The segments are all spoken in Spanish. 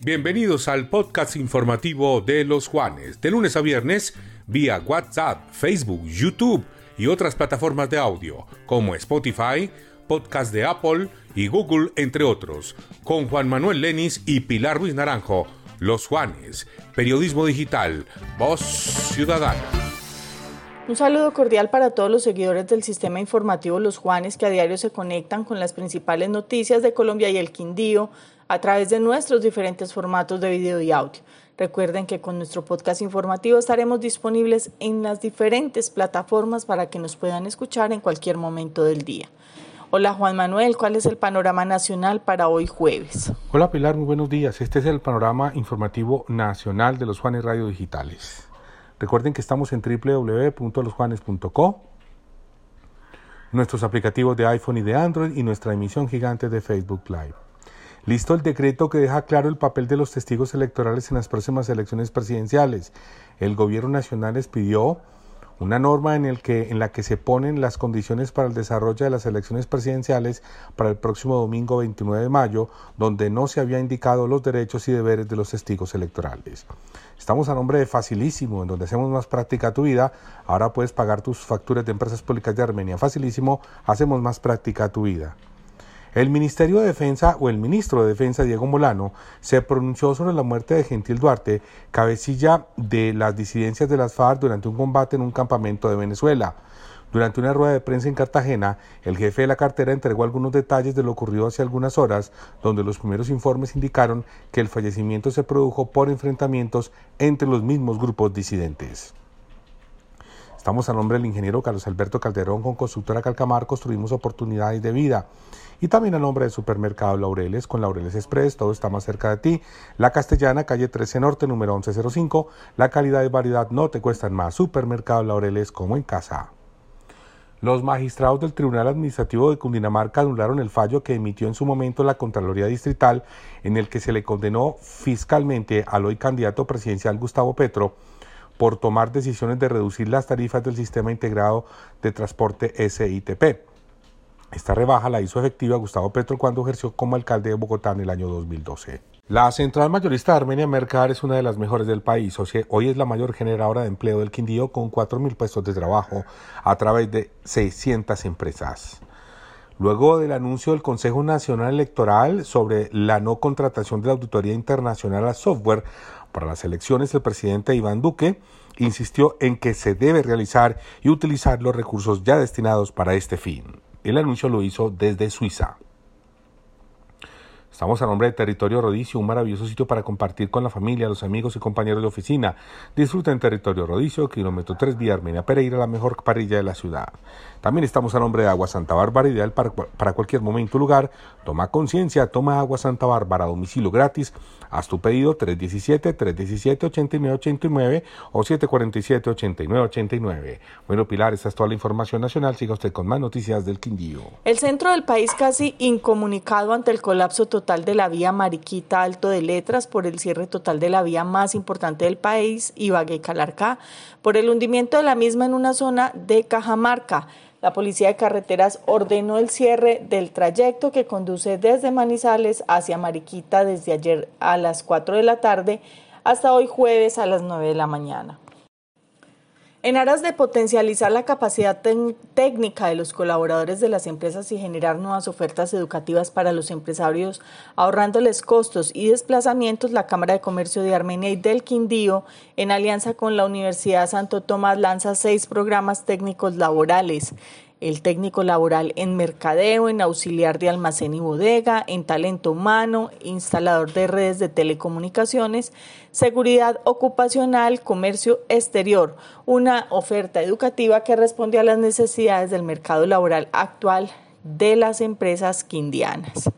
Bienvenidos al podcast informativo de los Juanes, de lunes a viernes, vía WhatsApp, Facebook, YouTube y otras plataformas de audio, como Spotify, podcast de Apple y Google, entre otros, con Juan Manuel Lenis y Pilar Ruiz Naranjo, Los Juanes, Periodismo Digital, Voz Ciudadana. Un saludo cordial para todos los seguidores del sistema informativo Los Juanes que a diario se conectan con las principales noticias de Colombia y el Quindío a través de nuestros diferentes formatos de video y audio. Recuerden que con nuestro podcast informativo estaremos disponibles en las diferentes plataformas para que nos puedan escuchar en cualquier momento del día. Hola Juan Manuel, ¿cuál es el panorama nacional para hoy jueves? Hola Pilar, muy buenos días. Este es el panorama informativo nacional de los Juanes Radio Digitales. Recuerden que estamos en www.losjuanes.co, nuestros aplicativos de iPhone y de Android y nuestra emisión gigante de Facebook Live. Listo el decreto que deja claro el papel de los testigos electorales en las próximas elecciones presidenciales. El gobierno nacional les pidió una norma en, la que se ponen las condiciones para el desarrollo de las elecciones presidenciales para el próximo domingo 29 de mayo, donde no se había indicado los derechos y deberes de los testigos electorales. Estamos a nombre de Facilísimo, en donde hacemos más práctica tu vida. Ahora puedes pagar tus facturas de empresas públicas de Armenia. Facilísimo, hacemos más práctica tu vida. El Ministerio de Defensa o el ministro de Defensa Diego Molano se pronunció sobre la muerte de Gentil Duarte, cabecilla de las disidencias de las FARC durante un combate en un campamento de Venezuela. Durante una rueda de prensa en Cartagena, el jefe de la cartera entregó algunos detalles de lo ocurrido hace algunas horas, donde los primeros informes indicaron que el fallecimiento se produjo por enfrentamientos entre los mismos grupos disidentes. Estamos a nombre del ingeniero Carlos Alberto Calderón con Constructora Calcamar, construimos oportunidades de vida. Y también a nombre del Supermercado Laureles con Laureles Express, todo está más cerca de ti. La Castellana, calle 13 Norte, número 1105. La calidad y variedad no te cuestan más. Supermercado Laureles como en casa. Los magistrados del Tribunal Administrativo de Cundinamarca anularon el fallo que emitió en su momento la Contraloría Distrital en el que se le condenó fiscalmente al hoy candidato presidencial Gustavo Petro por tomar decisiones de reducir las tarifas del Sistema Integrado de Transporte SITP. Esta rebaja la hizo efectiva Gustavo Petro cuando ejerció como alcalde de Bogotá en el año 2012. La central mayorista de Armenia Mercar es una de las mejores del país. hoy es la mayor generadora de empleo del Quindío con 4.000 puestos de trabajo a través de 600 empresas. Luego del anuncio del Consejo Nacional Electoral sobre la no contratación de la Auditoría Internacional a software para las elecciones, el presidente Iván Duque insistió en que se debe realizar y utilizar los recursos ya destinados para este fin. El anuncio lo hizo desde Suiza. Estamos a nombre de Territorio Rodicio, un maravilloso sitio para compartir con la familia, los amigos y compañeros de oficina. Disfruten Territorio Rodicio, kilómetro 3 vía Armenia Pereira, la mejor parrilla de la ciudad. También estamos a nombre de Agua Santa Bárbara, ideal para, cualquier momento lugar. Toma conciencia, toma Agua Santa Bárbara, domicilio gratis. Haz tu pedido 317-317-8989 o 747-8989. Bueno, Pilar, esta es toda la información nacional. Siga usted con más noticias del Quindío. El centro del país casi incomunicado ante el colapso total de la vía Mariquita Alto de Letras por el cierre total de la vía más importante del país, Ibagué-Calarcá, por el hundimiento de la misma en una zona de Cajamarca. La Policía de Carreteras ordenó el cierre del trayecto que conduce desde Manizales hacia Mariquita desde ayer a las 4 de la tarde hasta hoy jueves a las 9 de la mañana. En aras de potencializar la capacidad técnica de los colaboradores de las empresas y generar nuevas ofertas educativas para los empresarios, ahorrándoles costos y desplazamientos, la Cámara de Comercio de Armenia y del Quindío, en alianza con la Universidad Santo Tomás, lanza seis programas técnicos laborales el técnico laboral en mercadeo, en auxiliar de almacén y bodega, en talento humano, instalador de redes de telecomunicaciones, seguridad ocupacional, comercio exterior, una oferta educativa que responde a las necesidades del mercado laboral actual de las empresas quindianas.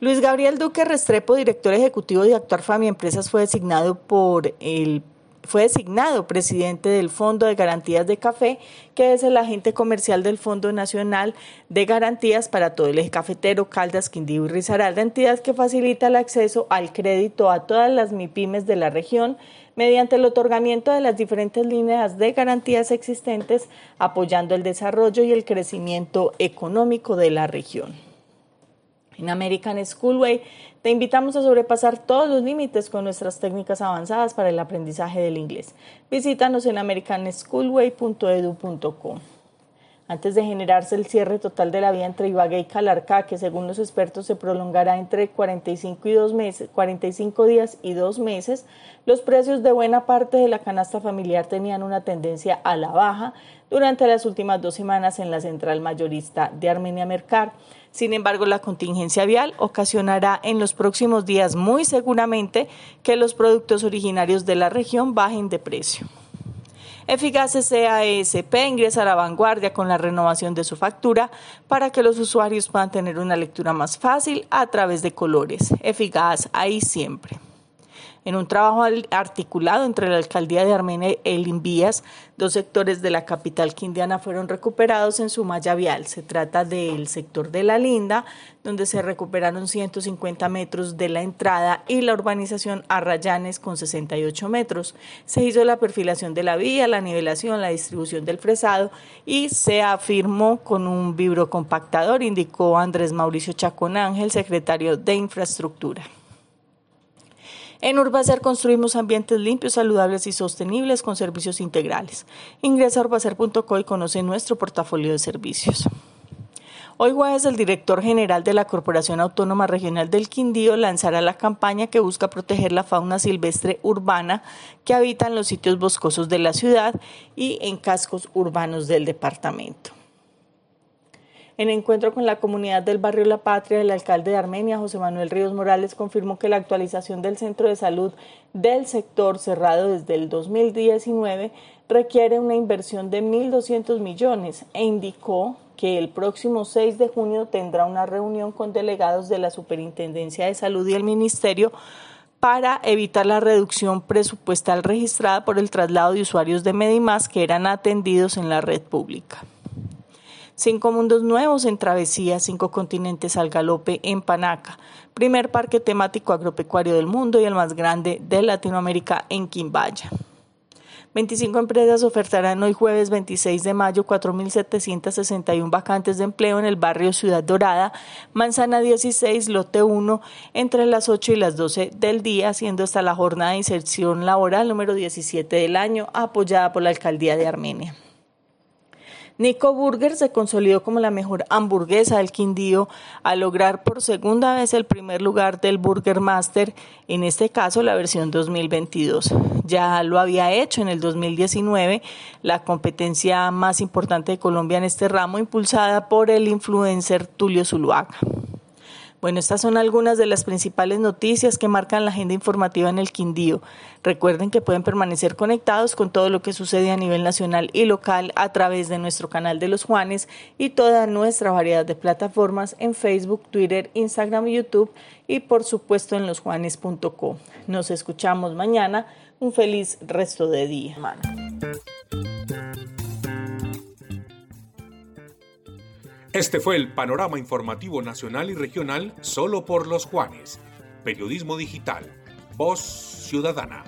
Luis Gabriel Duque Restrepo, director ejecutivo de Actuar Fami Empresas, fue designado por el fue designado presidente del Fondo de Garantías de Café, que es el agente comercial del Fondo Nacional de Garantías para todo el eje cafetero, Caldas, Quindío y Risaralda, entidad que facilita el acceso al crédito a todas las MIPIMES de la región mediante el otorgamiento de las diferentes líneas de garantías existentes, apoyando el desarrollo y el crecimiento económico de la región. En American Schoolway te invitamos a sobrepasar todos los límites con nuestras técnicas avanzadas para el aprendizaje del inglés. Visítanos en americanschoolway.edu.co. Antes de generarse el cierre total de la vía entre Ibagué y Calarcá, que según los expertos se prolongará entre 45, y dos meses, 45 días y dos meses, los precios de buena parte de la canasta familiar tenían una tendencia a la baja durante las últimas dos semanas en la central mayorista de Armenia Mercar. Sin embargo, la contingencia vial ocasionará en los próximos días muy seguramente que los productos originarios de la región bajen de precio. Eficaz CASP ingresa a la vanguardia con la renovación de su factura para que los usuarios puedan tener una lectura más fácil a través de colores. Eficaz ahí siempre. En un trabajo articulado entre la alcaldía de Armenia y el Invías, dos sectores de la capital quindiana fueron recuperados en su malla vial. Se trata del sector de La Linda, donde se recuperaron 150 metros de la entrada, y la urbanización Arrayanes con 68 metros. Se hizo la perfilación de la vía, la nivelación, la distribución del fresado y se afirmó con un vibrocompactador, indicó Andrés Mauricio Chacón Ángel, secretario de Infraestructura. En Urbacer construimos ambientes limpios, saludables y sostenibles con servicios integrales. Ingresa a urbacer.co y conoce nuestro portafolio de servicios. Hoy jueves el director general de la Corporación Autónoma Regional del Quindío lanzará la campaña que busca proteger la fauna silvestre urbana que habita en los sitios boscosos de la ciudad y en cascos urbanos del departamento. En encuentro con la comunidad del barrio La Patria, el alcalde de Armenia, José Manuel Ríos Morales, confirmó que la actualización del centro de salud del sector cerrado desde el 2019 requiere una inversión de 1.200 millones e indicó que el próximo 6 de junio tendrá una reunión con delegados de la Superintendencia de Salud y el Ministerio para evitar la reducción presupuestal registrada por el traslado de usuarios de Medimás que eran atendidos en la red pública. Cinco mundos nuevos en travesía, cinco continentes al galope en Panaca, primer parque temático agropecuario del mundo y el más grande de Latinoamérica en Quimbaya. 25 empresas ofertarán hoy jueves 26 de mayo 4.761 vacantes de empleo en el barrio Ciudad Dorada, Manzana 16, Lote 1, entre las 8 y las 12 del día, siendo hasta la jornada de inserción laboral número 17 del año, apoyada por la Alcaldía de Armenia. Nico Burger se consolidó como la mejor hamburguesa del Quindío al lograr por segunda vez el primer lugar del Burger Master, en este caso la versión 2022. Ya lo había hecho en el 2019, la competencia más importante de Colombia en este ramo, impulsada por el influencer Tulio Zuluaga. Bueno, estas son algunas de las principales noticias que marcan la agenda informativa en el Quindío. Recuerden que pueden permanecer conectados con todo lo que sucede a nivel nacional y local a través de nuestro canal de los Juanes y toda nuestra variedad de plataformas en Facebook, Twitter, Instagram YouTube y por supuesto en losjuanes.co. Nos escuchamos mañana. Un feliz resto de día. Este fue el panorama informativo nacional y regional solo por los Juanes. Periodismo digital. Voz ciudadana.